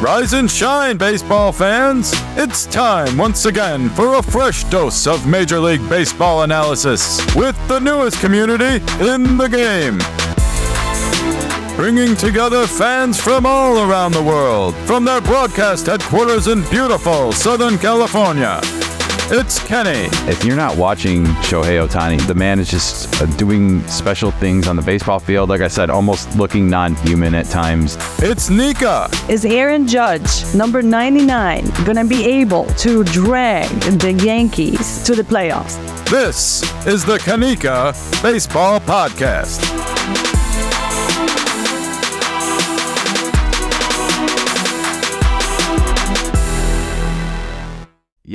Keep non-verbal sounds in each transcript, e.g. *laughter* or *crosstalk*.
Rise and shine, baseball fans! It's time once again for a fresh dose of Major League Baseball analysis with the newest community in the game. Bringing together fans from all around the world, from their broadcast headquarters in beautiful Southern California. It's Kenny. If you're not watching Shohei Ohtani, the man is just uh, doing special things on the baseball field. Like I said, almost looking non human at times. It's Nikka. Is Aaron Judge, number 99, going to be able to drag the Yankees to the playoffs? This is the Kenikka Baseball Podcast.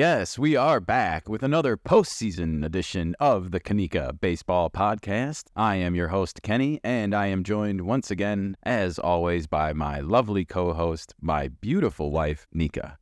Yes, we are back with another postseason edition of the Kenikka Baseball Podcast. I am your host, Kenny, and I am joined once again, as always, by my lovely co host, my beautiful wife, Nikka.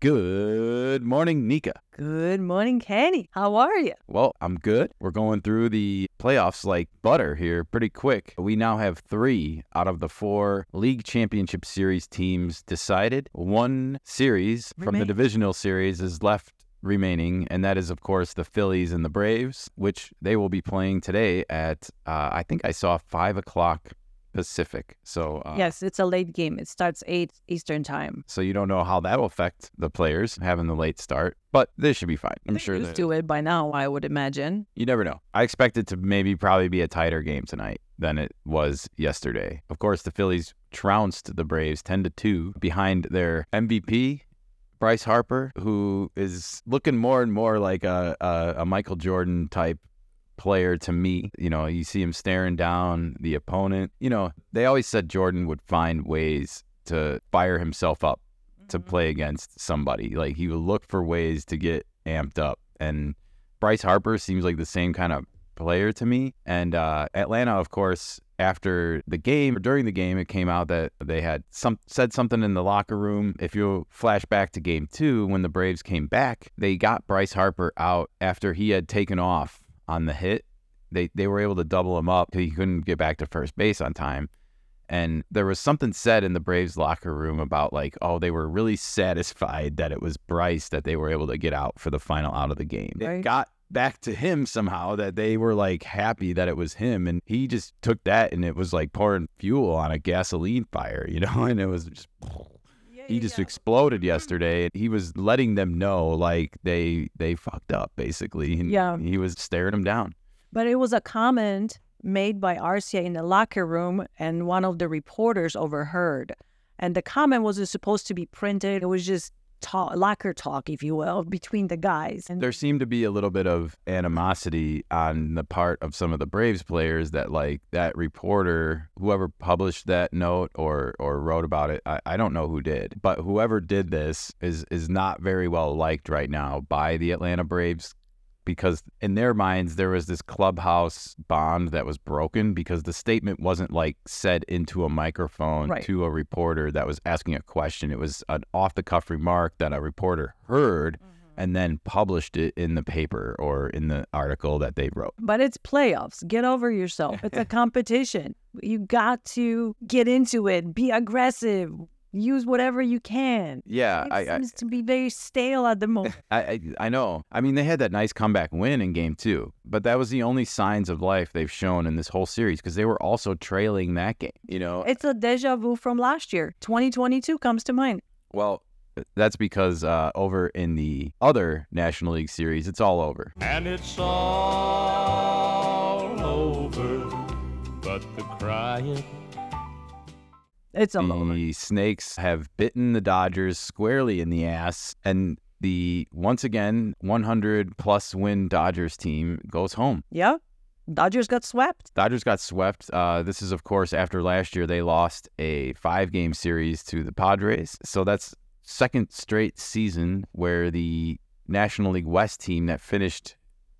Good morning, Nikka. Good morning, Kenny. How are you? Well, I'm good. We're going through the playoffs like butter here pretty quick. We now have three out of the four league championship series teams decided. One series from the divisional series is left remaining, and that is, of course, the Phillies and the Braves, which they will be playing today at, uh, I think I saw 5 o'clock Pacific. So, uh, Yes, it's a late game. It starts 8 Eastern Time. so you don't know how that will affect the players having the late start, but they should be fine. I'm They're sure used to it by now, I would imagine. you never know. I expect it to maybe probably be a tighter game tonight than it was yesterday. Of course, the Phillies trounced the Braves 10 to 2 behind their MVP Bryce Harper, who is looking more and more like a, a, a Michael Jordan type player to me. You know, you see him staring down the opponent. You know, they always said Jordan would find ways to fire himself up to play against somebody. Like he would look for ways to get amped up. And Bryce Harper seems like the same kind of player to me. And uh, Atlanta, of course, after the game or during the game, it came out that they had some said something in the locker room. If you flash back to game two, when the Braves came back, they got Bryce Harper out after he had taken off on the hit. They they were able to double him up. He couldn't get back to first base on time. And there was something said in the Braves locker room about like, oh, they were really satisfied that it was Bryce that they were able to get out for the final out of the game. It got back to him somehow that they were like happy that it was him and he just took that and it was like pouring fuel on a gasoline fire, you know, *laughs* and it was just he just exploded mm-hmm. yesterday he was letting them know like they they fucked up basically and Yeah. he was staring them down. But it was a comment made by Arcia in the locker room, and one of the reporters overheard. And the comment wasn't supposed to be printed. It was just talk, locker talk, if you will, *laughs* between the guys. And There seemed to be a little bit of animosity on the part of some of the Braves players that like that reporter, whoever published that note or or wrote about it, I, I don't know who did, but whoever did this is is not very well liked right now by the Atlanta Braves because in their minds there was this clubhouse bond that was broken because the statement wasn't like said into a microphone Right. to a reporter that was asking a question. It was an off the cuff remark that a reporter heard mm-hmm. and then published it in the paper or in the article that they wrote. But it's playoffs. Get over yourself. It's a *laughs* competition. You got to get into it. Be aggressive. Use whatever you can. Yeah, It I, I, seems to be very stale at the moment. *laughs* I, I I know. I mean, they had that nice comeback win in game two, but that was the only signs of life they've shown in this whole series because they were also trailing that game. You know, it's a deja vu from last year. 2022 comes to mind. well, that's because uh, over in the other National League series, it's all over. And it's all over, but the crying It's all over. The Snakes have bitten the Dodgers squarely in the ass, and the once again 100 plus win Dodgers team goes home. Yeah. Dodgers got swept. Dodgers got swept. Uh, this is, of course, after last year they lost a five game series to the Padres. So that's second straight season where the National League West team that finished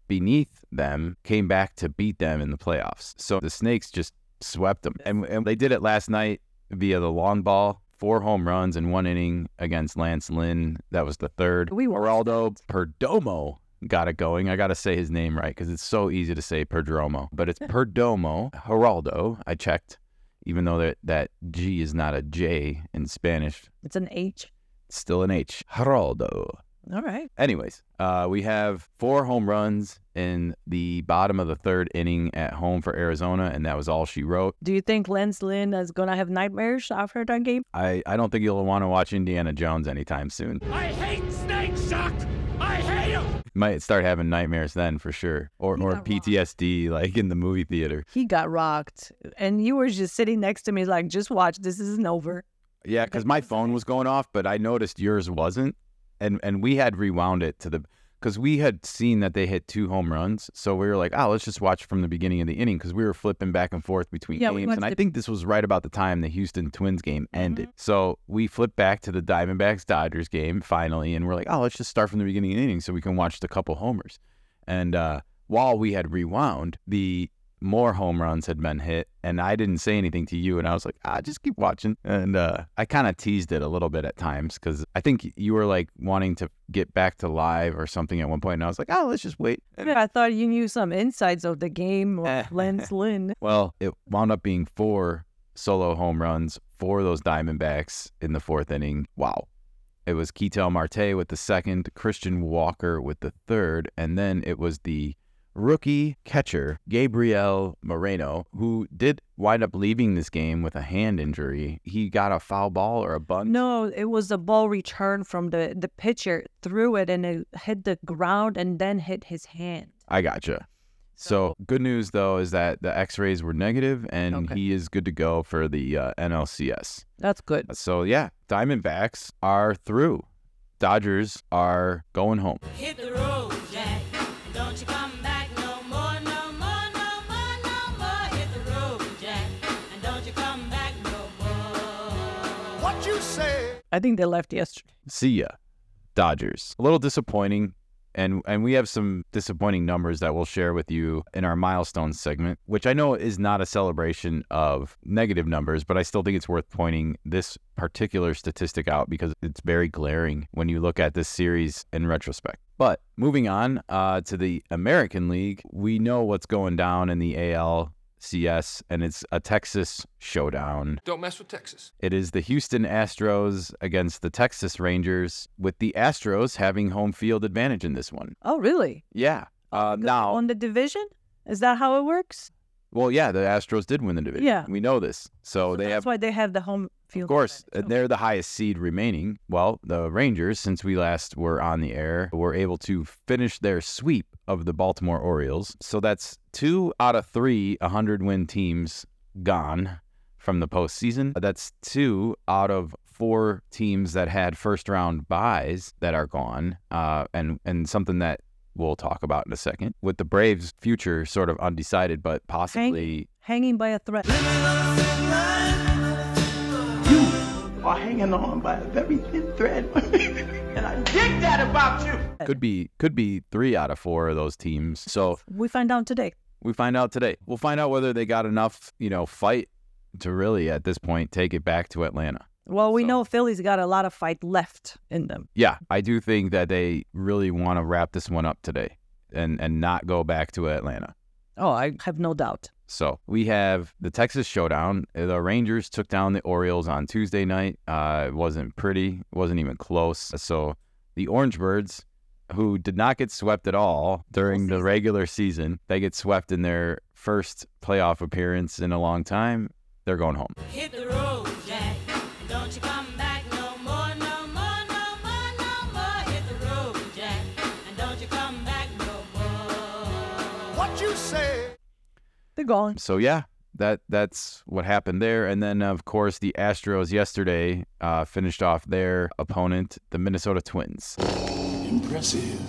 beneath them came back to beat them in the playoffs. So the Snakes just swept them. And, and they did it last night via the long ball. Four home runs in one inning against Lance Lynn. That was the third. We Geraldo Perdomo got it going. I got to say his name right because it's so easy to say Perdomo, but it's *laughs* Perdomo. Geraldo, I checked. even though that, that G is not a J in Spanish, It's an H. it's still an H. Geraldo. All right. Anyways, uh, we have four home runs in the bottom of the third inning at home for Arizona, and that was all she wrote. Do you think Lance Lynn is gonna have nightmares after that game? I, I don't think you'll want to watch Indiana Jones anytime soon. I hate Snake Shock! I hate him! Might start having nightmares then for sure, or You or got rocked. PTSD like in the movie theater. He got rocked, and you were just sitting next to me, like, just watch. This isn't over. Yeah, because my phone was going off, but I noticed yours wasn't, and and we had rewound it to the because we had seen that they hit two home runs, so we were like, oh, let's just watch from the beginning of the inning because we were flipping back and forth between Yeah, games, and I the- think this was right about the time the Houston Twins game ended. Mm-hmm. So we flipped back to the Diamondbacks Dodgers game finally, and we're like, oh, let's just start from the beginning of the inning so we can watch the couple homers. And uh, while we had rewound, the more home runs had been hit, and I didn't say anything to you, and I was like, ah, just keep watching. And uh, I kind of teased it a little bit at times because I think you were like wanting to get back to live or something at one point, and I was like, oh, let's just wait. And- Yeah, I thought you knew some insides of the game Eh. of *laughs* Lynn. well, it wound up being four solo home runs for those Diamondbacks in the fourth inning. Wow. It was Ketel Marte with the second, Christian Walker with the third, and then it was the rookie catcher, Gabriel Moreno, who did wind up leaving this game with a hand injury. He got a foul ball or a bunt. No, it was a ball return from the the pitcher, threw it and it hit the ground and then hit his hand. I gotcha. So good news though is that the X-rays were negative, and Okay. he is good to go for the uh, NLCS. That's good. So yeah, Diamondbacks are through. Dodgers are going home. Hit the road, Jack. Don't you come I think they left yesterday. See ya, Dodgers. A little disappointing. And, and we have some disappointing numbers that we'll share with you in our milestones segment, which I know is not a celebration of negative numbers, but I still think it's worth pointing this particular statistic out because it's very glaring when you look at this series in retrospect. But moving on uh, to the American League, we know what's going down in the ALCS, and it's a Texas showdown. Don't mess with Texas. It is the Houston Astros against the Texas Rangers, with the Astros having home field advantage in this one. Oh, really? Yeah. Uh, now, on the division? Is that how it works? Well, yeah, the Astros did win the division. Yeah. we know this. So, they that's have, why they have the home field. of course, advantage. uh, they're the highest seed remaining. Well, the Rangers, since we last were on the air, were able to finish their sweep of the Baltimore Orioles. So that's two out of three 100 win teams gone from the postseason. That's two out of four teams that had first round buys that are gone, uh, and and something that we'll talk about in a second. With the Braves' future sort of undecided, but possibly Hanging by a thread. You are hanging on by a very thin thread. *laughs* and I dig that about you. could be could be three out of four of those teams. So We find out today. we find out today. We'll find out whether they got enough, you know, fight to really at this point take it back to Atlanta. Well, we So- know Philly's got a lot of fight left in them. Yeah, I do think that they really want to wrap this one up today and and not go back to Atlanta. Oh, I have no doubt. So we have the Texas Showdown. The Rangers took down the Orioles on Tuesday night. Uh, it wasn't pretty. It wasn't even close. So the Orange Birds, who did not get swept at all during the regular season, they get swept in their first playoff appearance in a long time. They're going home. Hit the road, They're gone. So yeah, that that's what happened there. And then of course the Astros yesterday uh, finished off their opponent, the Minnesota Twins. Impressive.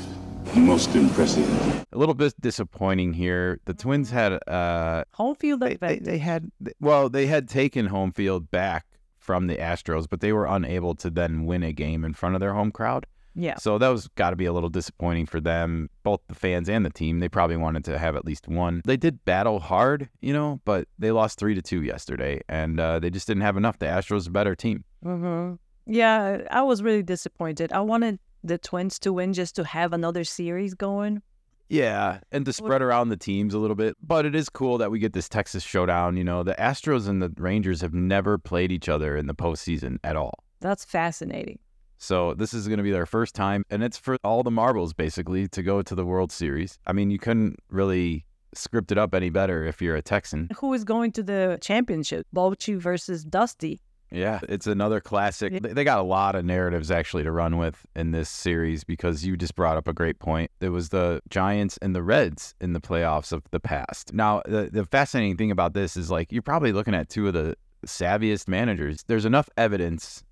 Most impressive. A little bit disappointing here. The Twins had uh Home field they, they, they had well they had taken home field back from the Astros, but they were unable to then win a game in front of their home crowd. Yeah. So that was got to be a little disappointing for them, both the fans and the team. They probably wanted to have at least one. They did battle hard, you know, but they lost three to two yesterday, and uh, they just didn't have enough. The Astros a better team. hmm Yeah, I was really disappointed. I wanted the Twins to win just to have another series going. Yeah, and to spread around the teams a little bit. But it is cool that we get this Texas showdown. You know, the Astros and the Rangers have never played each other in the postseason at all. That's fascinating. So this is going to be their first time, and it's for all the marbles basically to go to the World Series. I mean, you couldn't really script it up any better if you're a Texan. Who is going to the championship? Bochy versus Dusty. Yeah, it's another classic. They got a lot of narratives actually to run with in this series because you just brought up a great point. It was the Giants and the Reds in the playoffs of the past. Now, the, the fascinating thing about this is like you're probably looking at two of the savviest managers. There's enough evidence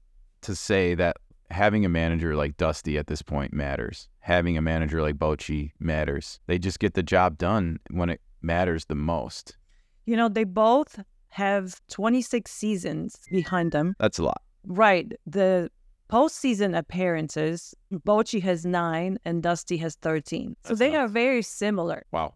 to say that having a manager like Dusty at this point matters. Having a manager like Bochy matters. They just get the job done when it matters the most. You know, they both have 26 seasons behind them. That's a lot. Right. The postseason appearances, Bochy has nine and Dusty has 13. So That's they nuts. are very similar. Wow.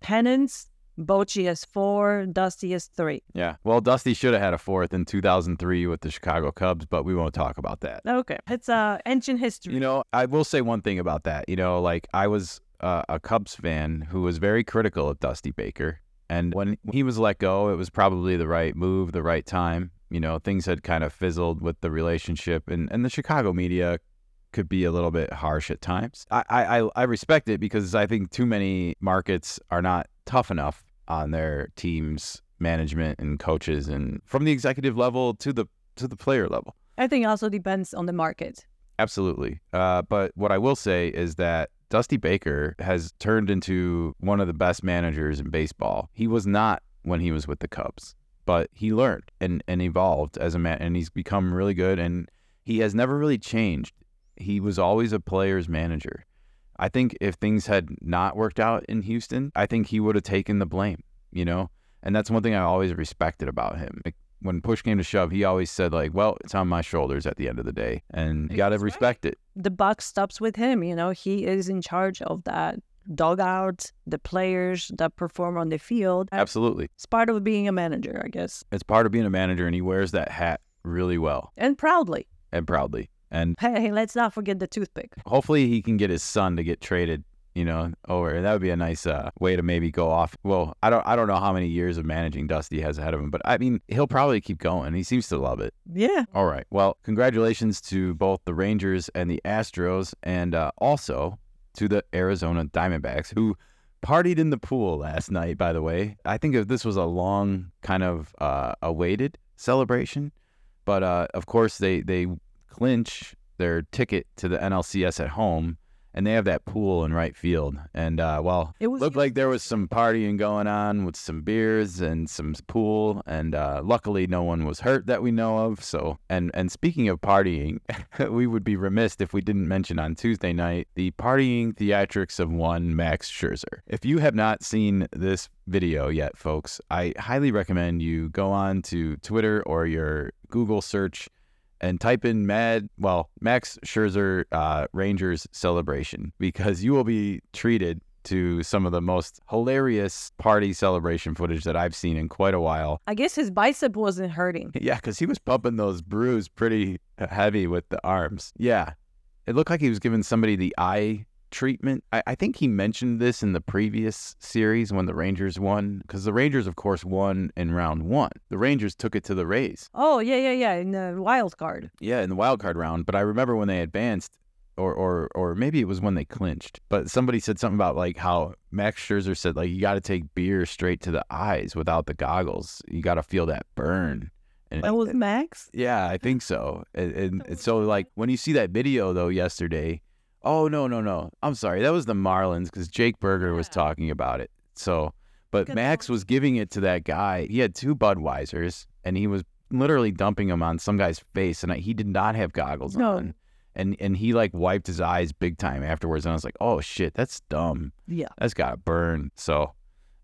Pennants, Bochy has four, Dusty has three. Yeah. Well, Dusty should have had a fourth in 2003 with the Chicago Cubs, but we won't talk about that. Okay. It's uh, ancient history. You know, I will say one thing about that. You know, like I was uh, a Cubs fan who was very critical of Dusty Baker. And when he was let go, it was probably the right move, the right time. You know, things had kind of fizzled with the relationship, and, and the Chicago media could be a little bit harsh at times. I, I, I- I respect it because I think too many markets are not tough enough on their teams, management, and coaches, and from the executive level to the to the player level. I think it also depends on the market. Absolutely. Uh, but what I will say is that Dusty Baker has turned into one of the best managers in baseball. He was not when he was with the Cubs, but he learned and, and evolved as a man, and he's become really good. And he has never really changed. He was always a player's manager. I think if things had not worked out in Houston, I think he would have taken the blame, you know? And that's one thing I always respected about him. Like, when push came to shove, he always said like, "Well, it's on my shoulders at the end of the day, and you got to That's right. respect it." The buck stops with him. You know, he is in charge of that dugout, the players that perform on the field. Absolutely, It's part of being a manager, I guess, it's part of being a manager, and he wears that hat really well and proudly. and proudly. And Hey, let's not forget the toothpick. hopefully, he can get his son to get traded. You know, over. That would be a nice uh, way to maybe go off. Well, I don't, I don't know how many years of managing Dusty has ahead of him, but I mean, he'll probably keep going. He seems to love it. Yeah. All right. Well, congratulations to both the Rangers and the Astros, and uh, also to the Arizona Diamondbacks, who partied in the pool last night, by the way. I think if this was a long, kind of uh, awaited celebration, but uh, of course, they, they clinch their ticket to the NLCS at home. And they have that pool in right field. And uh, well, It was looked like there was some partying going on with some beers and some pool. And uh, luckily, no one was hurt that we know of. So, and and speaking of partying, *laughs* we would be remiss if we didn't mention on Tuesday night the partying theatrics of one Max Scherzer. If you have not seen this video yet, folks, I highly recommend you go on to Twitter or your Google search and type in mad well max scherzer uh, rangers celebration because you will be treated to some of the most hilarious party celebration footage that i've seen in quite a while I guess his bicep wasn't hurting. *laughs* yeah because he was pumping those brews pretty heavy with the arms yeah it looked like he was giving somebody the eye treatment i, I think he mentioned this in the previous series when the rangers won because the rangers of course won in round one the rangers took it to the rays Oh, yeah, yeah, yeah, in the wild card. yeah, in the wild card round. But I remember when they advanced, or or or maybe it was when they clinched. But somebody said something about like how Max Scherzer said like you got to take beer straight to the eyes without the goggles. You got to feel that burn. And oh, That was Max? yeah, I think so. And, and, and so like when you see that video though yesterday, oh no no no, I'm sorry, that was the Marlins because Jake Burger was talking about it. So, but Good Max point. was giving it to that guy. He had two Budweisers and he was literally dumping them on some guy's face, and I, he did not have goggles No. on. And and he like wiped his eyes big time afterwards, and I was like, oh shit, that's dumb. Yeah. That's got to burn. So,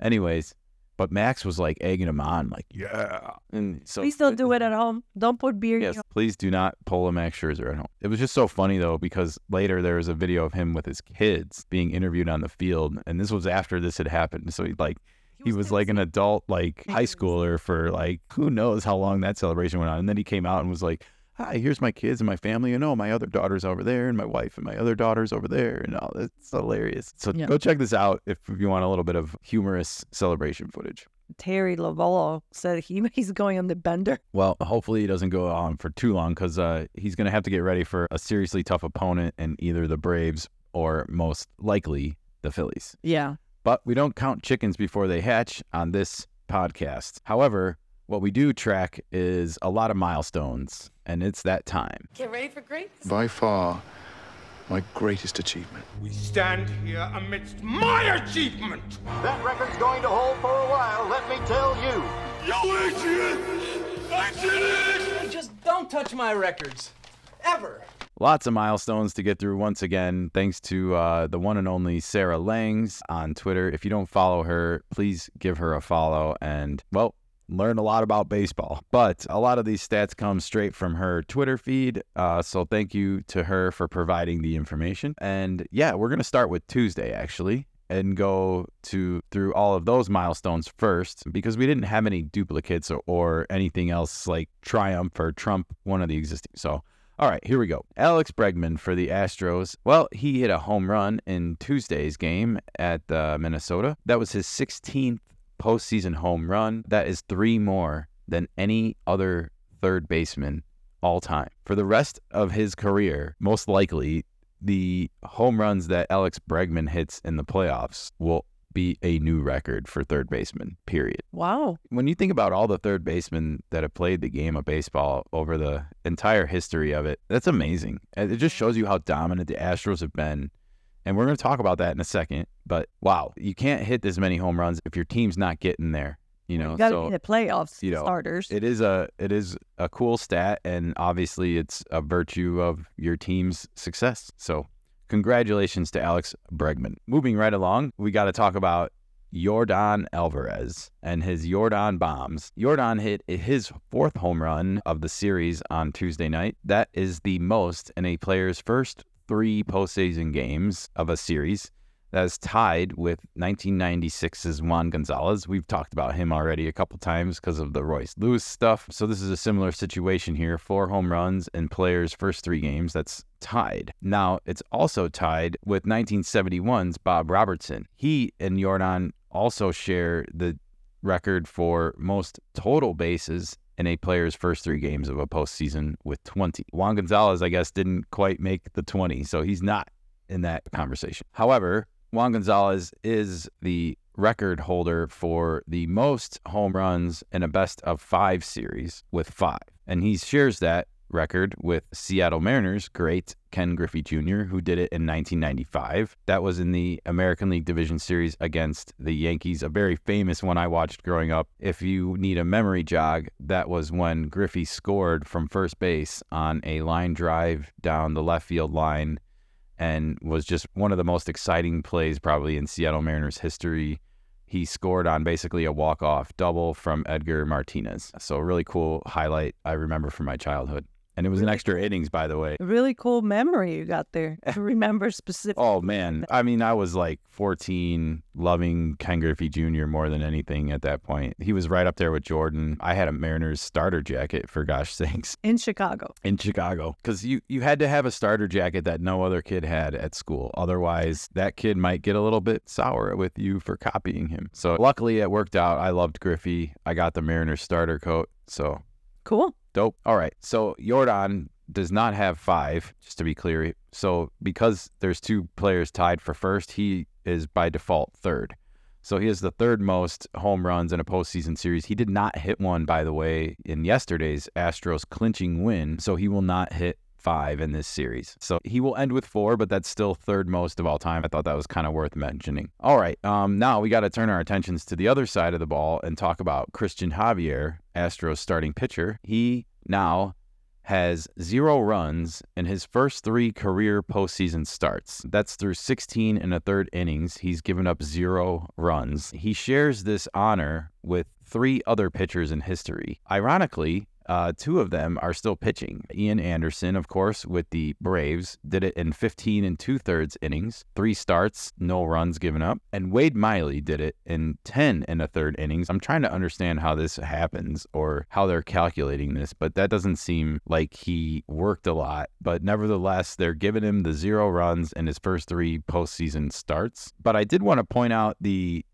anyways, but Max was like egging him on, like yeah, and so Please don't do it at home. Don't put beer in Yes, your please do not pull a Max Scherzer at home. It was just so funny though because later there was a video of him with his kids being interviewed on the field, and this was after this had happened. So he like he was like an adult like high schooler for like who knows how long that celebration went on, and then he came out and was like, hi, here's my kids and my family, and oh, my other daughter's over there, and my wife and my other daughter's over there, and all it's hilarious. So Yeah. go check this out if you want a little bit of humorous celebration footage. Torey Lovullo said he, *laughs* he's going on the bender. Well, hopefully he doesn't go on for too long because uh, he's going to have to get ready for a seriously tough opponent in either the Braves or most likely the Phillies. Yeah. But we don't count chickens before they hatch on this podcast. However, what we do track is a lot of milestones, and it's that time. Get ready for greatness. By far, my greatest achievement. We stand here amidst my achievement. That record's going to hold for a while, let me tell you. You idiot! I did it! Just don't touch my records. Ever. Lots of milestones to get through once again. Thanks to uh, the one and only Sarah Langs on Twitter. If you don't follow her, please give her a follow and, well, learn a lot about baseball. But a lot of these stats come straight from her Twitter feed. Uh, so thank you to her for providing the information. And yeah, we're going to start with Tuesday, actually. And go to through all of those milestones first because we didn't have any duplicates or, or anything else like Triumph or Trump one of the existing. So all right, here we go. Alex Bregman for the Astros. Well, he hit a home run in Tuesday's game at uh, Minnesota. That was his 16th postseason home run. That is three more than any other third baseman all time. For the rest of his career, most likely, the home runs that Alex Bregman hits in the playoffs will be a new record for third baseman, period Wow. when you think about all the third basemen that have played the game of baseball over the entire history of it, that's amazing. It just shows you how dominant the Astros have been. And we're going to talk about that in a second. But wow, you can't hit this many home runs if your team's not getting there. You know, You got to so be the playoffs, you know, starters. it is a it is a cool stat, and obviously it's a virtue of your team's success. So, congratulations to Alex Bregman. Moving right along, we got to talk about Yordan Alvarez and his Jordan bombs. Jordan hit his fourth home run of the series on Tuesday night. That is the most in a player's first three postseason games of a series. That is tied with 1996's Juan Gonzalez. We've talked about him already a couple times because of the Royce Lewis stuff. So this is a similar situation here. Four home runs in players' first three games. That's tied. Now it's also tied with 1971's Bob Robertson. He and Jordan also share the record for most total bases in a player's first three games of a postseason with 20. Juan Gonzalez, I guess, didn't quite make the 20, so he's not in that conversation. However, Juan Gonzalez is the record holder for the most home runs in a best of five series with five. And he shares that record with Seattle Mariners great Ken Griffey Jr., who did it in 1995. That was in the American League Division Series against the Yankees, a very famous one I watched growing up. If you need a memory jog, that was when Griffey scored from first base on a line drive down the left field line and was just one of the most exciting plays probably in Seattle Mariners history. He scored on basically a walk-off double from Edgar Martinez. So a really cool highlight I remember from my childhood. And it was an extra innings, by the way. Really cool memory you got there *laughs* to remember specific. Oh man, I mean, I was like 14, loving Ken Griffey Jr. more than anything at that point. He was right up there with Jordan. I had a Mariners starter jacket for gosh *laughs* sakes in Chicago. in Chicago because you you had to have a starter jacket that no other kid had at school. Otherwise, that kid might get a little bit sour with you for copying him. So luckily, it worked out. I loved Griffey. I got the Mariners starter coat. So Cool. Dope. All right. So Jordan does not have five, just to be clear. So because there's two players tied for first, he is by default third. So he has the third most home runs in a postseason series. He did not hit one, by the way, in yesterday's Astros clinching win. So he will not hit five in this series. So he will end with four, but that's still third most of all time. I thought that was kind of worth mentioning. All right. Um, now we got to turn our attentions to the other side of the ball and talk about Cristian Javier, Astros starting pitcher. He now has zero runs in his first three career postseason starts. That's through 16 and a third innings. He's given up zero runs. He shares this honor with three other pitchers in history. Ironically, uh, two of them are still pitching. Ian Anderson, of course, with the Braves, did it in 15 and two thirds innings, three starts, no runs given up. And Wade Miley did it in 10 and a third innings. I'm trying to understand how this happens or how they're calculating this, but that doesn't seem like he worked a lot. But nevertheless, they're giving him the zero runs in his first three postseason starts. But I did want to point out the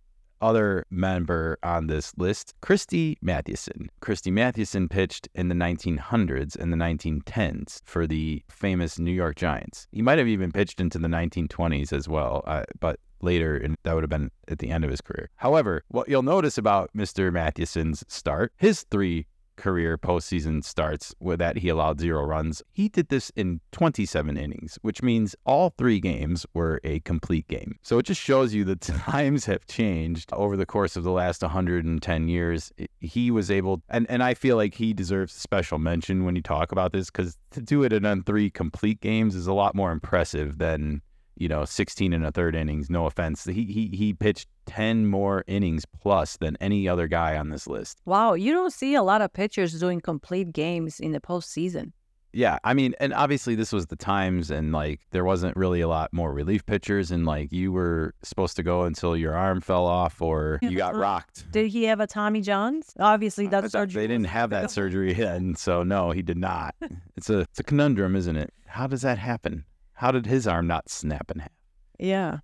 other member on this list, Christy Mathewson. Christy Mathewson pitched in the 1900s and the 1910s for the famous New York Giants. He might have even pitched into the 1920s as well, uh, but later, and that would have been at the end of his career. However, what you'll notice about Mr. Mathewson's start, his three career postseason starts with that he allowed zero runs. He did this in 27 innings, which means all three games were a complete game. So it just shows you the *laughs* times have changed over the course of the last 110 years. He was able, and, and I feel like he deserves special mention when you talk about this because to do it in three complete games is a lot more impressive than you know, 16 and a third innings. No offense. He he he pitched 10 more innings plus than any other guy on this list. Wow, you don't see a lot of pitchers doing complete games in the postseason. Yeah, I mean, and obviously this was the times, and like there wasn't really a lot more relief pitchers, and like you were supposed to go until your arm fell off or you got rocked. Did he have a Tommy John's? Obviously, Uh, that's but They didn't have that surgery, and so no, he did not. *laughs* It's a it's a conundrum, isn't it? How does that happen? How did his arm not snap in half? Yeah.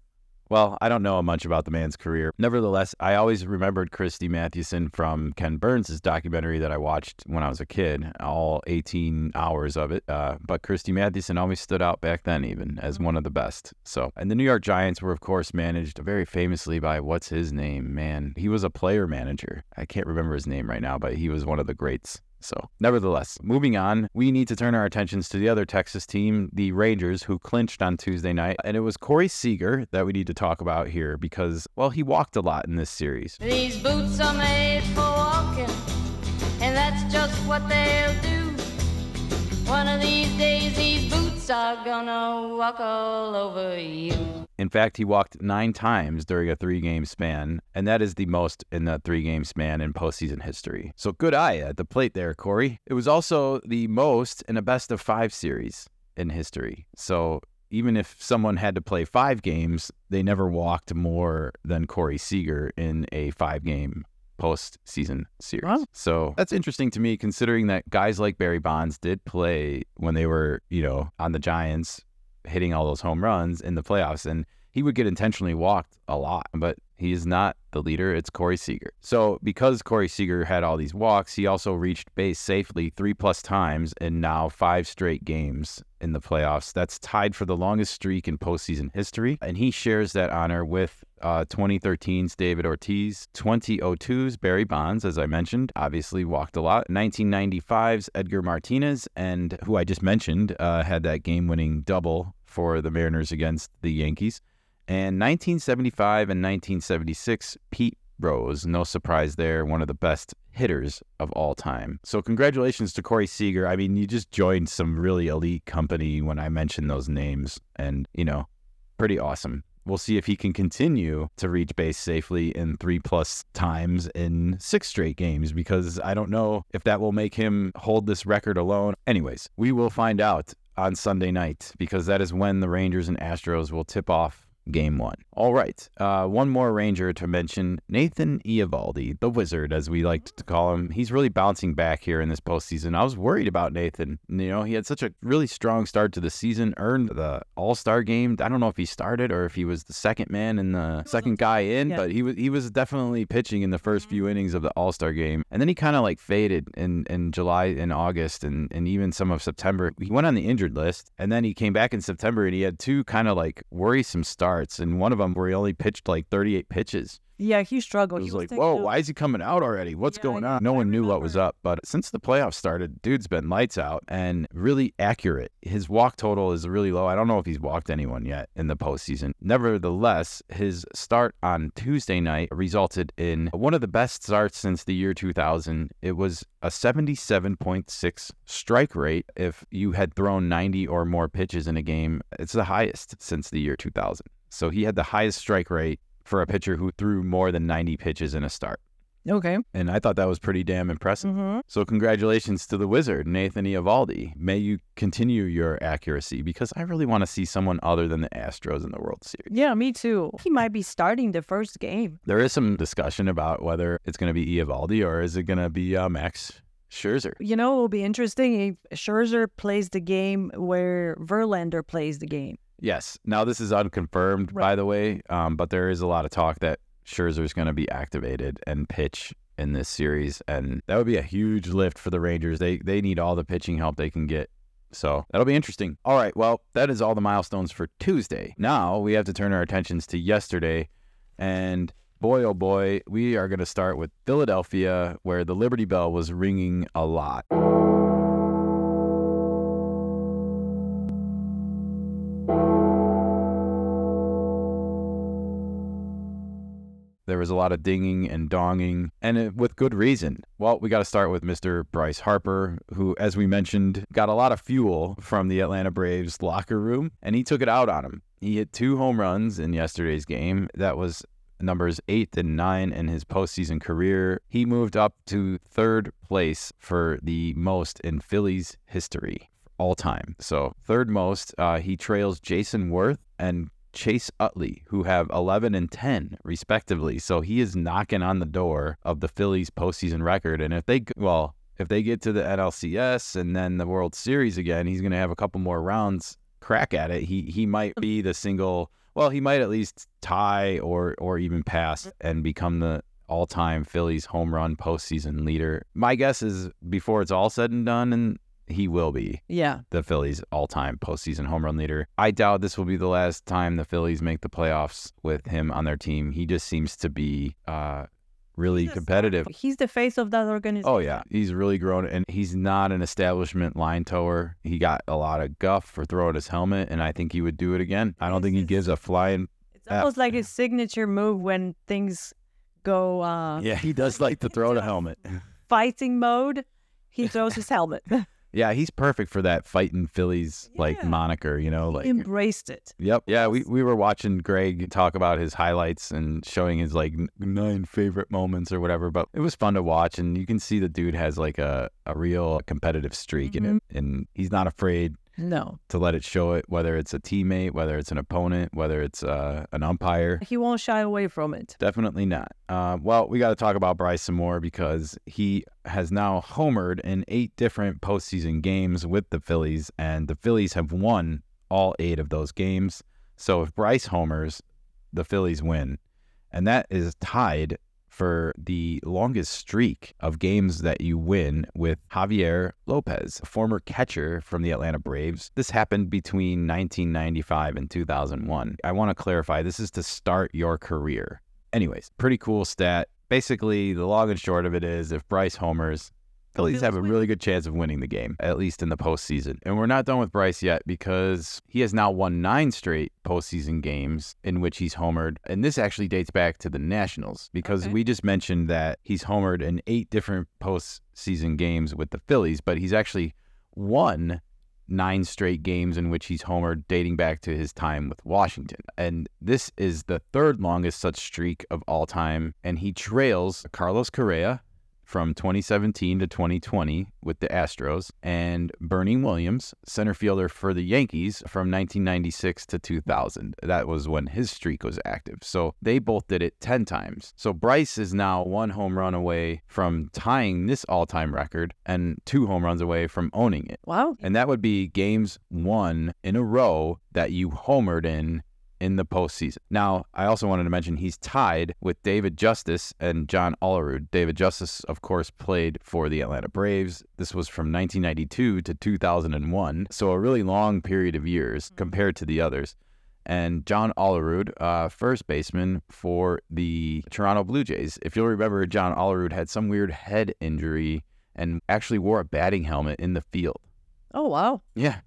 Well, I don't know much about the man's career. Nevertheless, I always remembered Christy Mathewson from Ken Burns' documentary that I watched when I was a kid, all 18 hours of it. Uh, but Christy Mathewson always stood out back then, even as one of the best. So, and the New York Giants were, of course, managed very famously by what's his name? Man, he was a player manager. I can't remember his name right now, but he was one of the greats. So, nevertheless, moving on, we need to turn our attentions to the other Texas team, the Rangers, who clinched on Tuesday night. And it was Corey Seager that we need to talk about here because, well, he walked a lot in this series. These boots are made for walking, and that's just what they'll do. One of these days, these boots gonna walk all over you. In fact, he walked nine times during a three game span, and that is the most in the three game span in postseason history. So good eye at the plate there, Corey. It was also the most in a best of five series in history. So even if someone had to play five games, they never walked more than Corey Seager in a five game postseason series. Wow. So that's interesting to me considering that guys like Barry Bonds did play when they were, you know, on the Giants hitting all those home runs in the playoffs and he would get intentionally walked a lot, but he is not the leader. It's Corey Seager. So, because Corey Seager had all these walks, he also reached base safely three plus times in now five straight games in the playoffs. That's tied for the longest streak in postseason history. And he shares that honor with uh, 2013's David Ortiz, 2002's Barry Bonds, as I mentioned, obviously walked a lot, 1995's Edgar Martinez, and who I just mentioned uh, had that game winning double for the Mariners against the Yankees. And 1975 and 1976, Pete Rose. No surprise there, one of the best hitters of all time. So, congratulations to Corey Seager. I mean, you just joined some really elite company when I mentioned those names, and, you know, pretty awesome. We'll see if he can continue to reach base safely in three plus times in six straight games because I don't know if that will make him hold this record alone. Anyways, we will find out on Sunday night because that is when the Rangers and Astros will tip off game one. All right. Uh, one more Ranger to mention Nathan Eovaldi, the wizard, as we like to call him. He's really bouncing back here in this postseason. I was worried about Nathan. You know, he had such a really strong start to the season, earned the All Star game. I don't know if he started or if he was the second man and the second guy in, Yeah. but he was he was definitely pitching in the first few innings of the All Star game. And then he kind of like faded in, in July and August and, and even some of September. He went on the injured list and then he came back in September and he had two kind of like worrisome starts. And one of them where he only pitched like 38 pitches. Yeah, he It struggled. was He was like, whoa, why is he coming out already? What's Yeah, going on? No one knew what was up. But since the playoffs started, dude's been lights out and really accurate. His walk total is really low. I don't know if he's walked anyone yet in the postseason. Nevertheless, his start on Tuesday night resulted in one of the best starts since the year 2000. It was a 77.6 strike rate if you had thrown 90 or more pitches in a game. It's the highest since the year 2000. So he had the highest strike rate for a pitcher who threw more than 90 pitches in a start. Okay. And I thought that was pretty damn impressive. hmm So congratulations to the wizard, Nathan Eovaldi. May you continue your accuracy because I really want to see someone other than the Astros in the World Series. Yeah, me too. He might be starting the first game. There is some discussion about whether it's going to be Eovaldi or is it going to be uh, Max Scherzer. You know, it will be interesting if Scherzer plays the game where Verlander plays the game. Yes. Now this is unconfirmed, by the way, um, but there is a lot of talk that Scherzer's going to be activated and pitch in this series, and that would be a huge lift for the Rangers. They they need all the pitching help they can get. So that'll be interesting. All right, well, that is all the milestones for Tuesday. Now we have to turn our attentions to yesterday, and boy, oh boy, we are going to start with Philadelphia, where the Liberty Bell was ringing a lot. Was a lot of dinging and donging, and it, with good reason. Well, we got to start with Mr. Bryce Harper, who, as we mentioned, got a lot of fuel from the Atlanta Braves locker room, and he took it out on him. He hit two home runs in yesterday's game. That was numbers eight and nine in his postseason career. He moved up to third place for the most in Phillies history all time. So third most. Uh, he trails Jayson Werth and Chase Utley, who have 11 and 10 respectively. So he is knocking on the door of the Phillies postseason record. And if they, well, if they get to the NLCS and then the World Series again, he's going to have a couple more rounds crack at it. He he might be the single. Well, he might at least tie or or even pass and become the all-time Phillies home run postseason leader. My guess is before it's all said and done, and he will be Yeah. the Phillies all-time postseason home run leader. I doubt this will be the last time the Phillies make the playoffs with him on their team. He just seems to be uh, really competitive. He's the face of that organization. Oh yeah, he's really grown, and he's not an establishment line tower. He got a lot of guff for throwing his helmet, and I think he would do it again. I don't think he gives a flying. It's almost like his *laughs* signature move when things go uh, Yeah, he does like to throw the helmet. *laughs* fighting mode. He throws his helmet. *laughs* Yeah, he's perfect for that fighting Phillies like moniker. You know, like Embraced it. Yep. Yeah, we, we were watching Greg talk about his highlights and showing his like n- nine favorite moments or whatever, but it was fun to watch and you can see the dude has like a, a real competitive streak in him mm-hmm. and he's not afraid No, to let it show it, whether it's a teammate, whether it's an opponent, whether it's uh, an umpire. he won't shy away from it. Definitely not. Uh, well, we got to talk about Bryce some more because he has now homered in eight different postseason games with the Phillies, and the Phillies have won all eight of those games. So if Bryce homers, the Phillies win. And that is tied for the longest streak of games that you win with Javier Lopez, a former catcher from the Atlanta Braves. This happened between 1995 and 2001. I want to clarify this is to start your career. Anyways, pretty cool stat. Basically, the long and short of it is if Bryce homers, Phillies have a really good chance of winning the game, at least in the postseason. And we're not done with Bryce yet because he has now won nine straight postseason games in which he's homered. And this actually dates back to the Nationals because we just mentioned that he's homered in eight different postseason games with the Phillies, but he's actually won nine straight games in which he's homered dating back to his time with Washington. And this is the third longest such streak of all time. And he trails Carlos Correa from 2017 to 2020 with the Astros and Bernie Williams, center fielder for the Yankees from 1996 to 2000. That was when his streak was active. So they both did it 10 times. So Bryce is now one home run away from tying this all time record and two home runs away from owning it. Wow. And that would be games one in a row that you homered in in the postseason. Now, I also wanted to mention he's tied with David Justice and John Olerud. David Justice, of course, played for the Atlanta Braves. This was from 1992 to 2001, so a really long period of years compared to the others. And John Olerud, uh, first baseman for the Toronto Blue Jays. If you'll remember, John Olerud had some weird head injury and actually wore a batting helmet in the field. Oh wow. Yeah.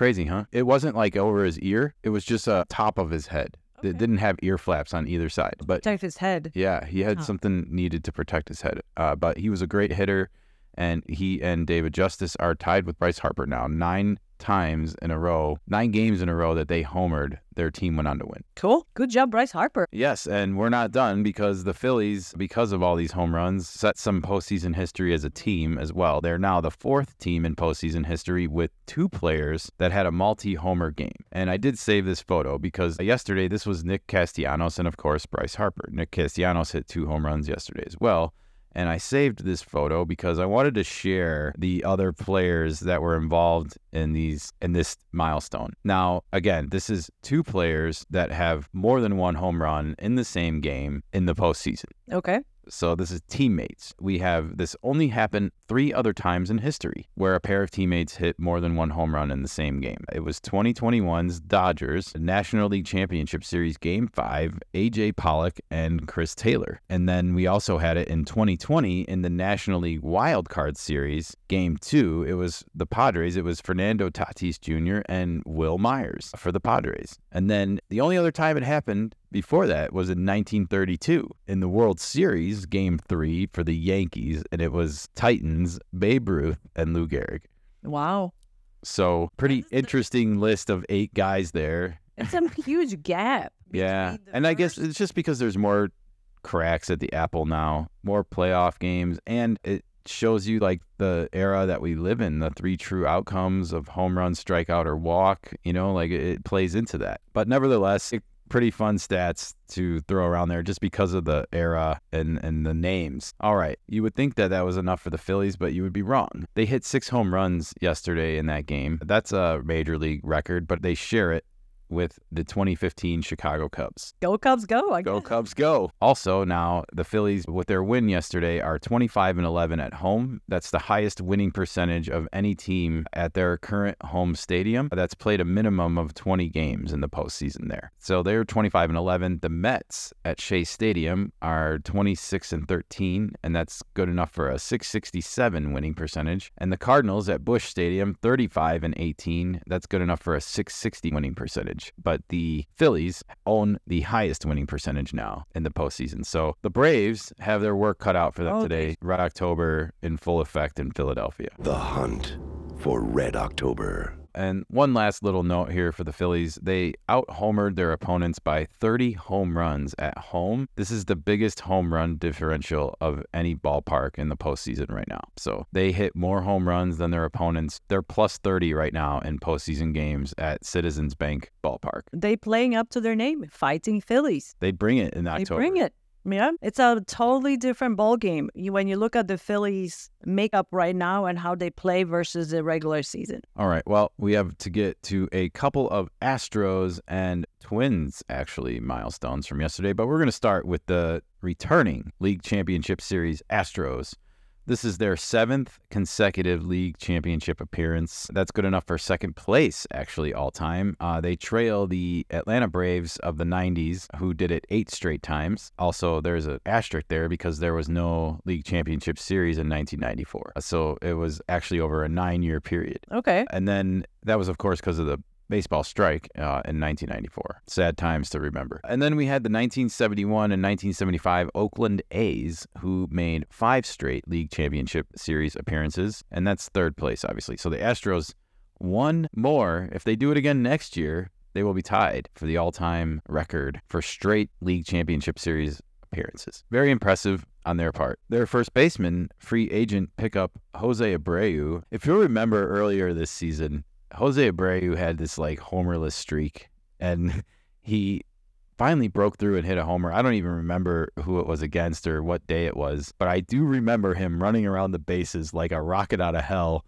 Crazy, huh? It wasn't like over his ear. It was just a top of his head. It didn't have ear flaps on either side. But Protect his head. yeah, he had something needed to protect his head. Uh, but he was a great hitter, and he and David Justice are tied with Bryce Harper now. Nine times in a row, nine games in a row that they homered, their team went on to win. Cool. Good job, Bryce Harper. Yes, and we're not done because the Phillies, because of all these home runs, set some postseason history as a team as well. They're now the fourth team in postseason history with two players that had a multi homer game. And I did save this photo because yesterday this was Nick Castellanos and, of course, Bryce Harper. Nick Castellanos hit two home runs yesterday as well. And I saved this photo because I wanted to share the other players that were involved in these in this milestone. Now, again, this is two players that have more than one home run in the same game in the postseason. Okay. So this is teammates. We have this only happened three other times in history where a pair of teammates hit more than one home run in the same game. It was 2021's Dodgers National League Championship Series Game 5, AJ Pollock and Chris Taylor. And then we also had it in 2020 in the National League Wild Card Series Game 2. It was the Padres. It was Fernando Tatis Jr. and Wil Myers for the Padres. And then the only other time it happened before that was in 1932 in the World Series, Game Three for the Yankees, and it was Titans, Babe Ruth, and Lou Gehrig. Wow. So pretty interesting list of eight guys there. It's a *laughs* huge gap. Yeah, between the and I guess it's just because there's more cracks at the apple now, more playoff games, and it shows you like the era that we live in, the three true outcomes of home run, strikeout, or walk. You know, like it, it plays into that. But nevertheless, it, pretty fun stats to throw around there just because of the era and, and the names. All right, you would think that that was enough for the Phillies, but you would be wrong. They hit six home runs yesterday in that game. That's a major league record, but they share it with the 2015 Chicago Cubs. Go Cubs, go! I Go guess. Cubs, go! Also, now the Phillies, with their win yesterday, are 25 and 11 at home. That's the highest winning percentage of any team at their current home stadium. That's played a minimum of 20 games in the postseason there. So they're 25 and 11. The Mets at Shea Stadium are 26 and 13, and that's good enough for a 667 winning percentage. And the Cardinals at Busch Stadium, 35 and 18. That's good enough for a 660 winning percentage. But the Phillies own the highest winning percentage now in the postseason. So the Braves have their work cut out for them Oh, today. Red October in full effect in Philadelphia. The hunt for Red October. And one last little note here for the Phillies. They out homered their opponents by 30 home runs at home. This is the biggest home run differential of any ballpark in the postseason right now. So they hit more home runs than their opponents. They're plus 30 right now in postseason games at Citizens Bank Ballpark. They playing up to their name, fighting Phillies. They bring it in October. They bring it. Yeah, it's a totally different ball game you- when you look at the Phillies' makeup right now and how they play versus the regular season. All right. Well, we have to get to a couple of Astros and Twins, actually, milestones from yesterday, but we're going to start with the returning League Championship Series Astros. This is their seventh consecutive league championship appearance. That's good enough for second place, actually, all time. Uh, they trail the Atlanta Braves of the 90s, who did it eight straight times. Also, there's an asterisk there because there was no league championship series in 1994. So it was actually over a nine year period. Okay. And then that was, of course, because of the baseball strike uh, in 1994. Sad times to remember. And then we had the 1971 and 1975 Oakland A's, who made five straight league championship series appearances. And that's third place, obviously. So the Astros, one more. If they do it again next year, they will be tied for the all time record for straight league championship series appearances. Very impressive on their part. Their first baseman, free agent pickup Jose Abreu. If you'll remember earlier this season, Jose Abreu had this like homerless streak and *laughs* he finally broke through and hit a homer. I don't even remember who it was against or what day it was, but I do remember him running around the bases like a rocket out of hell.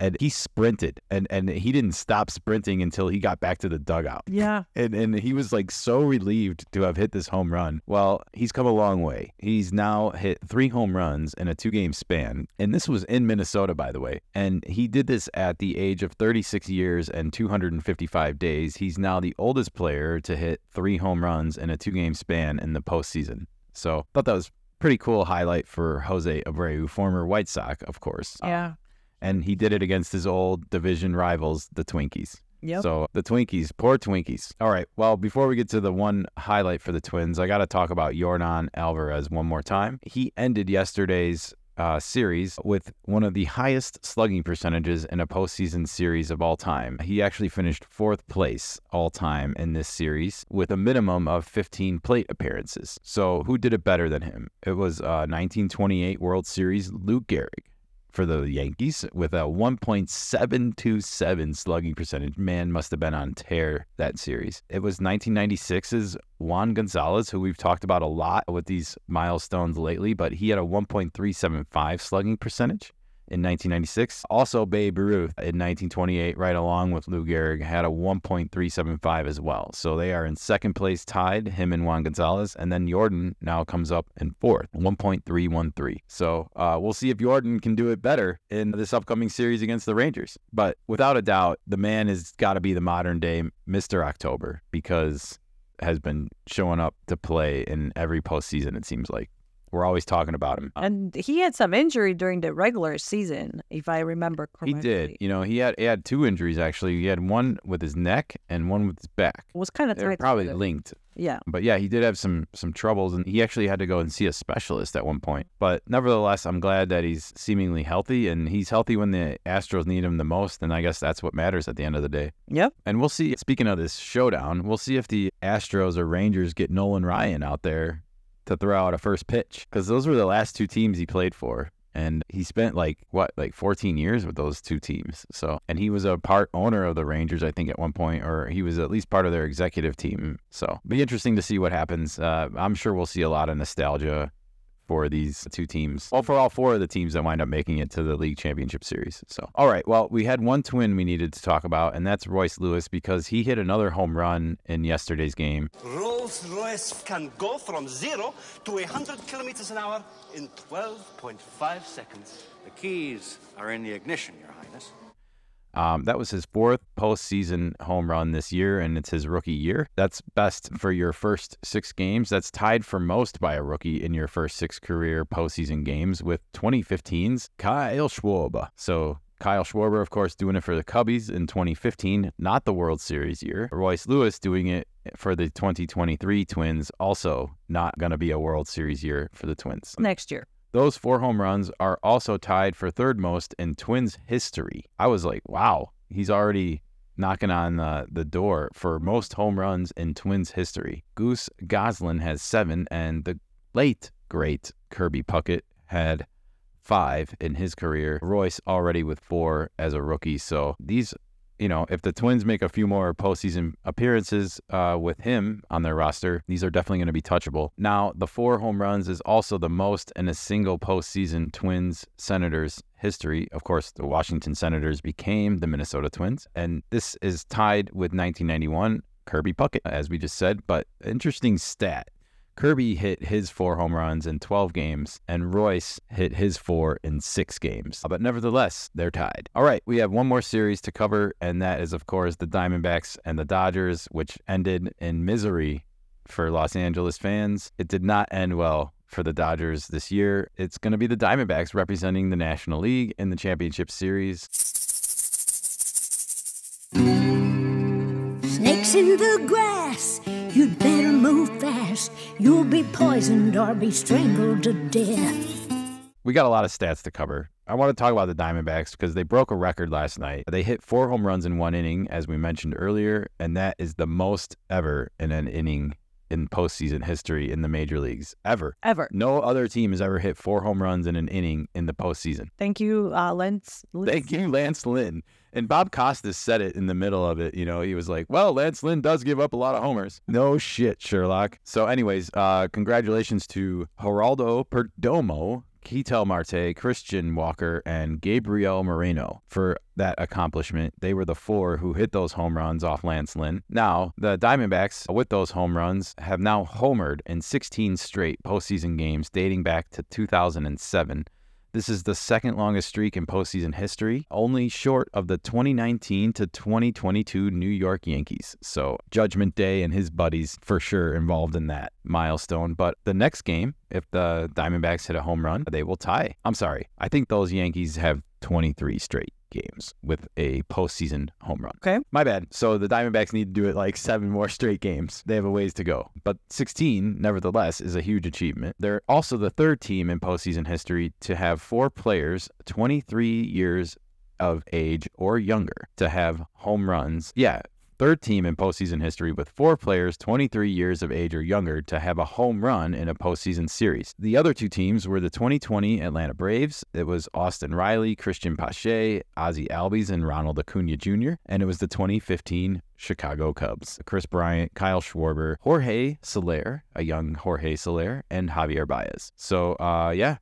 And he sprinted and, and he didn't stop sprinting until he got back to the dugout. Yeah. *laughs* And and he was like so relieved to have hit this home run. Well, he's come a long way. He's now hit three home runs in a two game span. And this was in Minnesota, by the way. And he did this at the age of 36 years and 255 days. He's now the oldest player to hit three home runs in a two game span in the postseason. So thought that was pretty cool highlight for Jose Abreu, former White Sox, of course. Yeah. And he did it against his old division rivals, the Twinkies. Yep. So the Twinkies, poor Twinkies. All right. Well, before we get to the one highlight for the Twins, I got to talk about Yordan Alvarez one more time. He ended yesterday's uh, series with one of the highest slugging percentages in a postseason series of all time. He actually finished fourth place all time in this series with a minimum of 15 plate appearances. So, who did it better than him? It was uh, 1928 World Series Lou Gehrig for the Yankees with a 1.727 slugging percentage. Man must have been on tear that series. It was 1996's Juan Gonzalez, who we've talked about a lot with these milestones lately, but he had a 1.375 slugging percentage in 1996. Also, Babe Ruth in 1928, right along with Lou Gehrig, had a 1.375 as well. So they are in second place tied, him and Juan Gonzalez. And then Yordan now comes up in fourth, 1.313. So uh, we'll see if Yordan can do it better in this upcoming series against the Rangers. But without a doubt, the man has got to be the modern day Mr. October because has been showing up to play in every postseason, it seems like. We're always talking about him. Uh and he had some injury during the regular season, if I remember correctly. He did. You know, he had he had two injuries actually. He had one with his neck and one with his back. It was kind of They're probably linked. Yeah. But yeah, he did have some some troubles, and he actually had to go and see a specialist at one point. But nevertheless, I'm glad that he's seemingly healthy, and he's healthy when the Astros need him the most. And I guess that's what matters at the end of the day. Yep. And we'll see. Speaking of this showdown, we'll see if the Astros or Rangers get Nolan Ryan out there to throw out a first pitch because those were the last two teams he played for. And he spent like what, like 14 years with those two teams. So, and he was a part owner of the Rangers, I think, at one point, or he was at least part of their executive team. So, be interesting to see what happens. Uh, I'm sure we'll see a lot of nostalgia for these two teams. Well, for all four of the teams that wind up making it to the league championship series. So, all right. Well, we had one twin we needed to talk about, and that's Royce Lewis because he hit another home run in yesterday's game. Rolls Royce can go from zero to 100 kilometers an hour in 12.5 seconds. The keys are in the ignition, Your Highness. Um, that was his fourth postseason home run this year, and it's his rookie year. That's best for your first six games. That's tied for most by a rookie in your first six career postseason games with 2015's Kyle Schwarber. So Kyle Schwarber, of course, doing it for the Cubbies in 2015, not the World Series year. Royce Lewis doing it for the 2023 Twins, also not going to be a World Series year for the Twins. Next year. Those four home runs are also tied for third most in Twins history. I was like, wow, he's already knocking on the, the door for most home runs in Twins history. Goose Goslin has seven, and the late, great Kirby Puckett had five in his career. Royce already with four as a rookie. So these you know, if the Twins make a few more postseason appearances uh, with him on their roster, these are definitely going to be touchable. Now, the four home runs is also the most in a single postseason Twins Senators history. Of course, the Washington Senators became the Minnesota Twins, and this is tied with 1991 Kirby Puckett, as we just said. But interesting stat. Kirby hit his four home runs in 12 games, and Royce hit his four in six games. But nevertheless, they're tied. All right, we have one more series to cover, and that is, of course, the Diamondbacks and the Dodgers, which ended in misery for Los Angeles fans. It did not end well for the Dodgers this year. It's going to be the Diamondbacks representing the National League in the championship series. Snakes in the grass, you'd better move fast. You'll be poisoned or be strangled to death. We got a lot of stats to cover. I want to talk about the Diamondbacks because they broke a record last night. They hit four home runs in one inning, as we mentioned earlier, and that is the most ever in an inning in postseason history in the major leagues ever. Ever. No other team has ever hit four home runs in an inning in the postseason. Thank you, uh, Lance. Thank you, Lance Lynn. And Bob Costas said it in the middle of it. You know, he was like, well, Lance Lynn does give up a lot of homers. No shit, Sherlock. So, anyways, uh, congratulations to Geraldo Perdomo, Ketel Marte, Christian Walker, and Gabriel Moreno for that accomplishment. They were the four who hit those home runs off Lance Lynn. Now, the Diamondbacks, with those home runs, have now homered in 16 straight postseason games dating back to 2007. This is the second longest streak in postseason history, only short of the 2019 to 2022 New York Yankees. So, Judgment Day and his buddies for sure involved in that milestone. But the next game, if the Diamondbacks hit a home run, they will tie. I'm sorry. I think those Yankees have 23 straight. Games with a postseason home run. Okay. My bad. So the Diamondbacks need to do it like seven more straight games. They have a ways to go. But 16, nevertheless, is a huge achievement. They're also the third team in postseason history to have four players 23 years of age or younger to have home runs. Yeah, third team in postseason history with four players 23 years of age or younger to have a home run in a postseason series. The other two teams were the 2020 Atlanta Braves. It was Austin Riley, Cristian Pache, Ozzie Albies, and Ronald Acuna Jr. And it was the 2015 Chicago Cubs. Kris Bryant, Kyle Schwarber, Jorge Soler, a young Jorge Soler, and Javier Baez. So, uh, yeah,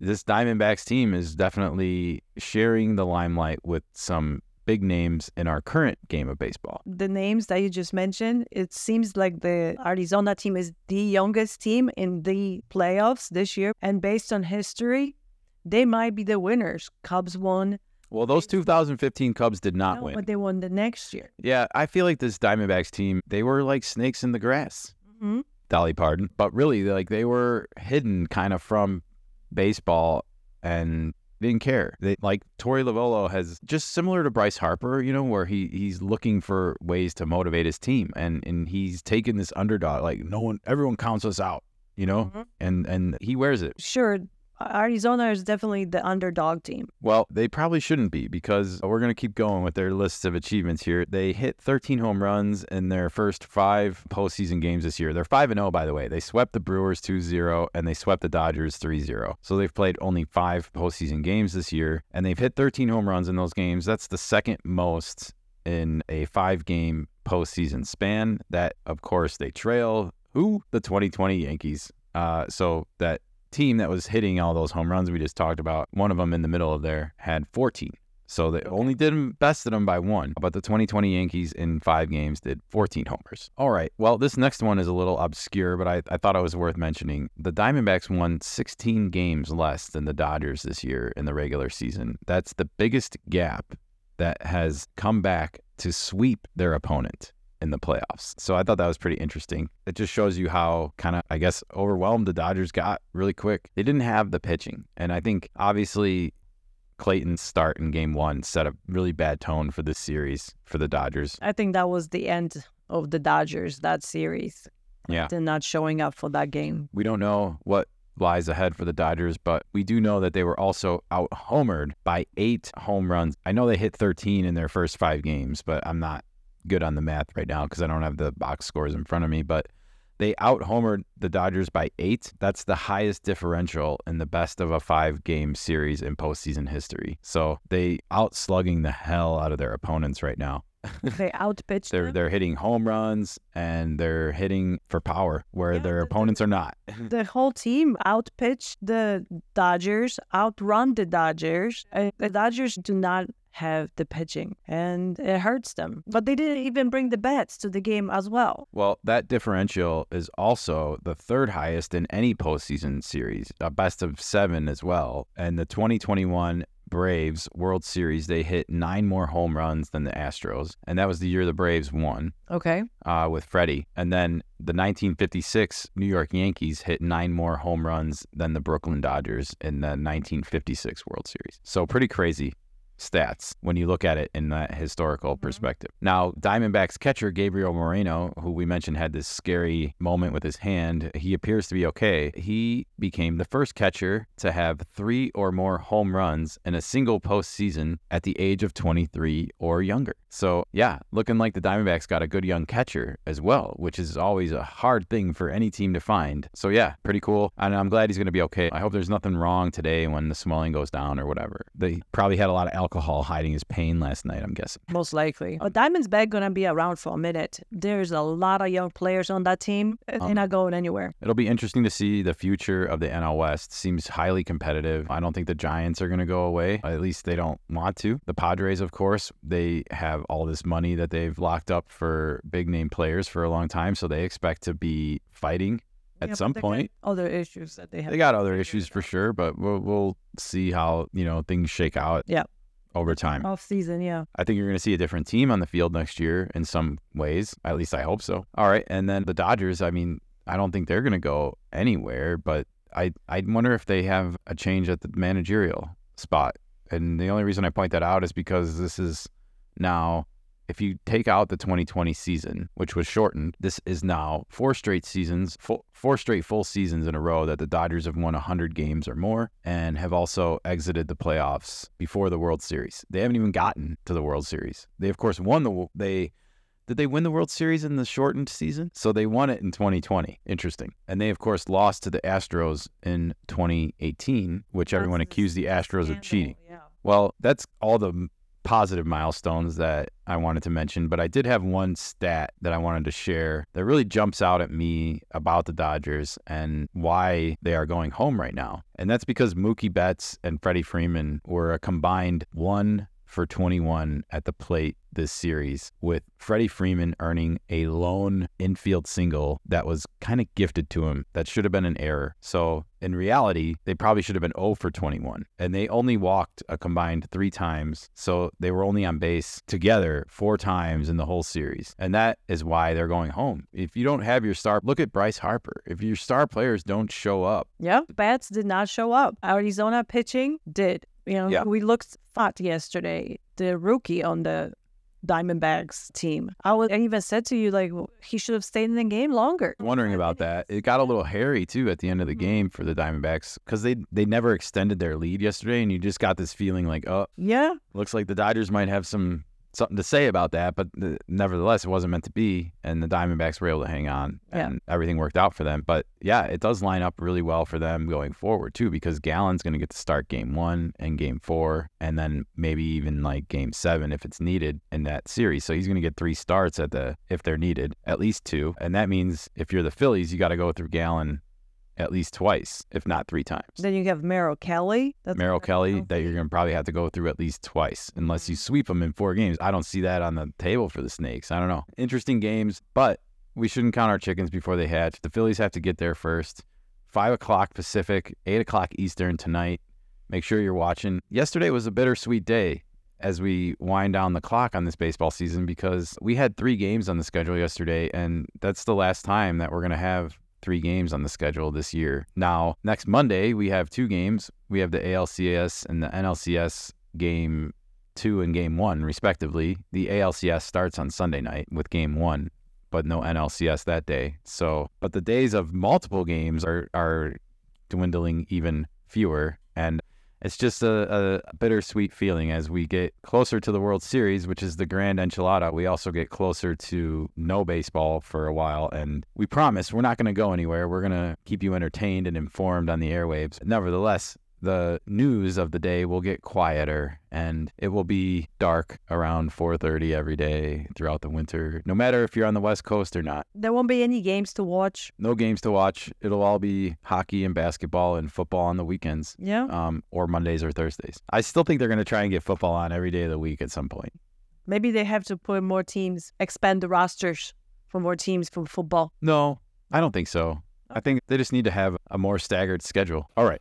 this Diamondbacks team is definitely sharing the limelight with some big names in our current game of baseball. The names that you just mentioned, it seems like the Arizona team is the youngest team in the playoffs this year. And based on history, they might be the winners. Cubs won. Well, those 2015 Cubs did not No, win. but they won the next year. Yeah, I feel like this Diamondbacks team, they were like snakes in the grass. hmm Dolly Parton. But really, like they were hidden kind of from baseball and didn't care. They like Torey Lovullo has just similar to Bryce Harper, you know, where he he's looking for ways to motivate his team and and he's taken this underdog like no one everyone counts us out, you know? Mm-hmm. And and he wears it. Sure, Arizona is definitely the underdog team. Well, they probably shouldn't be because we're going to keep going with their lists of achievements here. They hit 13 home runs in their first five postseason games this year. They're 5 0, by the way. They swept the Brewers 2 0 and they swept the Dodgers 3 0. So they've played only five postseason games this year and they've hit 13 home runs in those games. That's the second most in a five game postseason span. That, of course, they trail who? The 2020 Yankees. Uh, so that team that was hitting all those home runs we just talked about, one of them in the middle of there had 14. So they only did bested them by one. But the 2020 Yankees in five games did 14 homers. All right. Well, this next one is a little obscure, but I, I thought it was worth mentioning. The Diamondbacks won 16 games less than the Dodgers this year in the regular season. That's the biggest gap that has come back to sweep their opponent in the playoffs. So I thought that was pretty interesting. It just shows you how kind of, I guess, overwhelmed the Dodgers got really quick. They didn't have the pitching. And I think obviously Clayton's start in game one set a really bad tone for this series for the Dodgers. I think that was the end of the Dodgers, that series. Yeah. They're not showing up for that game. We don't know what lies ahead for the Dodgers, but we do know that they were also out homered by eight home runs. I know they hit 13 in their first five games, but I'm not good on the math right now because I don't have the box scores in front of me. But they out homered the Dodgers by eight. That's the highest differential in the best of a five game series in postseason history. So they out slugging the hell out of their opponents right now. *laughs* They outpitched They're them. they're hitting home runs and they're hitting for power where their opponents are not. *laughs* The whole team outpitched the Dodgers, outrun the Dodgers. Uh, The Dodgers do not have the pitching, and it hurts them. But they didn't even bring the bats to the game as well. Well, that differential is also the third highest in any postseason series, a best of seven as well. And the 2021 Braves World Series, they hit nine more home runs than the Astros. And that was the year the Braves won Okay. uh, with Freddie. And then the 1956 New York Yankees hit nine more home runs than the Brooklyn Dodgers in the 1956 World Series. So pretty crazy stats when you look at it in that historical mm-hmm. perspective. Now, Diamondbacks catcher Gabriel Moreno, who we mentioned had this scary moment with his hand, he appears to be okay. He became the first catcher to have three or more home runs in a single postseason at the age of 23 or younger. So, yeah, looking like the Diamondbacks got a good young catcher as well, which is always a hard thing for any team to find. So, yeah, pretty cool. And I'm glad he's going to be okay. I hope there's nothing wrong today when the swelling goes down or whatever. They probably had a lot of alcohol hiding his pain last night, I'm guessing. Most likely. But Diamond's back gonna be around for a minute. There's a lot of young players on that team. They're Um, not going anywhere. It'll be interesting to see the future of the NL West. Seems highly competitive. I don't think the Giants are going to go away. At least they don't want to. The Padres, of course, they have all this money that they've locked up for big name players for a long time, so they expect to be fighting at Yeah, some point. Other issues that they have. They got other issues for sure, but we'll, we'll see how you know things shake out. Yeah. Over time. Off season, yeah. I think you're going to see a different team on the field next year in some ways. At least I hope so. All right, and then the Dodgers. I mean, I don't think they're going to go anywhere, but I I wonder if they have a change at the managerial spot And the only reason I point that out is because this is now, if you take out the 2020 season, which was shortened, this is now four straight seasons, full, four straight full seasons in a row that the Dodgers have won 100 games or more and have also exited the playoffs before the World Series. They haven't even gotten to the World Series. They, of course, won the, they, did they win the World Series in the shortened season? So they won it in 2020. Interesting. And they, of course, lost to the Astros in 2018, which everyone accused the Astros of cheating. Well, that's all the positive milestones that I wanted to mention, but I did have one stat that I wanted to share that really jumps out at me about the Dodgers and why they are going home right now. And that's because Mookie Betts and Freddie Freeman were a combined one for 21 at the plate this series, with Freddie Freeman earning a lone infield single that was kind of gifted to him that should have been an error. So in reality, they probably should have been 0 for 21. And they only walked a combined three times. So they were only on base together four times in the whole series. And that is why they're going home. If you don't have your star, look at Bryce Harper. If your star players don't show up, Yep. Bats did not show up. Arizona pitching did. You know, Yeah. we looked fat yesterday. The rookie on the Diamondbacks team. I was I even said to you like he should have stayed in the game longer. wondering about that. It got a little hairy too at the end of the mm-hmm. game for the Diamondbacks because they they never extended their lead yesterday, and you just got this feeling like, oh, Yeah. looks like the Dodgers might have some something to say about that, but uh, nevertheless, it wasn't meant to be, and the Diamondbacks were able to hang on, Yeah. and everything worked out for them. But yeah, it does line up really well for them going forward too, because Gallen's going to get to start Game One and Game Four, and then maybe even like Game Seven if it's needed in that series. So he's going to get three starts at the if they're needed, at least two, and that means if you're the Phillies, you got to go through Gallon at least twice, if not three times. Then you have Merrill Kelly. That's Merrill Kelly that you're going to probably have to go through at least twice unless you mm-hmm. sweep them in four games. I don't see that on the table for the Snakes. I don't know. Interesting games, but we shouldn't count our chickens before they hatch. The Phillies have to get there first. Five o'clock Pacific, eight o'clock Eastern tonight. Make sure you're watching. Yesterday was a bittersweet day as we wind down the clock on this baseball season because we had three games on the schedule yesterday, and that's the last time that we're going to have three games on the schedule this year. Now, next Monday, we have two games. We have the ALCS and the NLCS game two and game one, respectively. The ALCS starts on Sunday night with game one, but no NLCS that day. So, but the days of multiple games are, are dwindling even fewer. And it's just a, a bittersweet feeling as we get closer to the World Series, which is the grand enchilada. We also get closer to no baseball for a while. And we promise we're not going to go anywhere. We're going to keep you entertained and informed on the airwaves. Nevertheless, the news of the day will get quieter and it will be dark around 4:30 every day throughout the winter no matter if you're on the west coast or not There won't be any games to watch. no games to watch it'll all be hockey and basketball and football on the weekends Yeah. um, or Mondays or Thursdays. I still think they're going to try and get football on every day of the week at some point. Maybe they have to put more teams, expand the rosters for more teams for football. No, I don't think so. I think they just need to have a more staggered schedule. All right.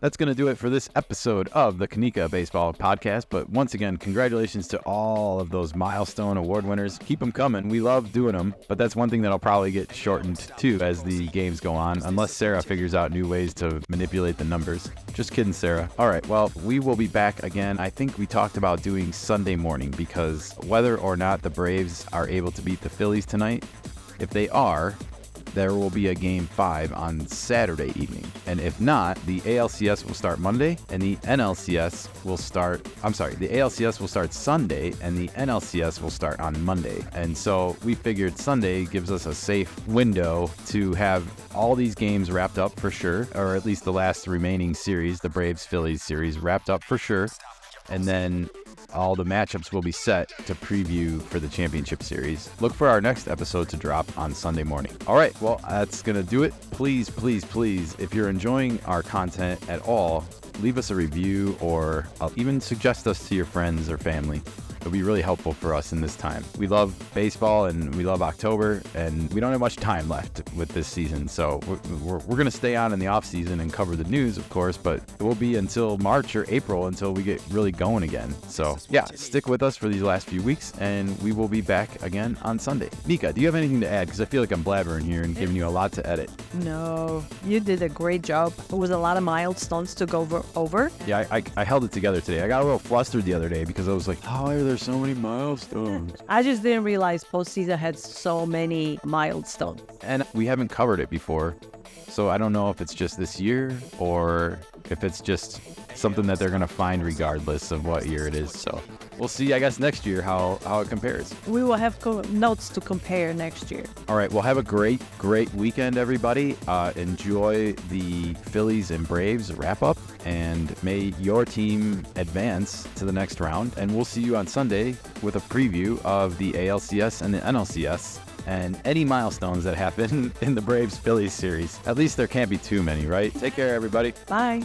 That's going to do it for this episode of the Kenikka Baseball Podcast. But once again, congratulations to all of those milestone award winners. Keep them coming. We love doing them. But that's one thing that'll probably get shortened too as the games go on, unless Sarah figures out new ways to manipulate the numbers. Just kidding, Sarah. All right. Well, we will be back again. I think we talked about doing Sunday morning because whether or not the Braves are able to beat the Phillies tonight, if they are, there will be a game five on Saturday evening. And if not, the ALCS will start Monday and the NLCS will start, I'm sorry, the ALCS will start Sunday and the NLCS will start on Monday. And so we figured Sunday gives us a safe window to have all these games wrapped up for sure, or at least the last remaining series, the Braves Phillies series, wrapped up for sure. And then all the matchups will be set to preview for the championship series. Look for our next episode to drop on Sunday morning. All right, well, that's going to do it. Please, please, please, if you're enjoying our content at all, leave us a review or uh, even suggest us to your friends or family. It It'll be really helpful for us in this time. We love baseball and we love October, and we don't have much time left with this season. So we're, we're, we're going to stay on in the off season and cover the news, of course, but it will be until March or April until we get really going again. So yeah, stick with us for these last few weeks, and we will be back again on Sunday. Nikka, do you have anything to add? Because I feel like I'm blabbering here and giving you a lot to edit. No, you did a great job. It was a lot of milestones to go over. Yeah, I, I, I held it together today. I got a little flustered the other day because I was like, oh, how are there so many milestones? I just didn't realize postseason had so many milestones. and we haven't covered it before. So I don't know if it's just this year or if it's just something that they're going to find regardless of what year it is. So we'll see, I guess, next year how, how it compares. We will have co- notes to compare next year. All right. Well, have a great, great weekend, everybody. Uh, enjoy the Phillies and Braves wrap up, and may your team advance to the next round. And we'll see you on Sunday with a preview of the ALCS and the NLCS and any milestones that happen *laughs* in the Braves Phillies series. At least there can't be too many, right? Take care, everybody. Bye.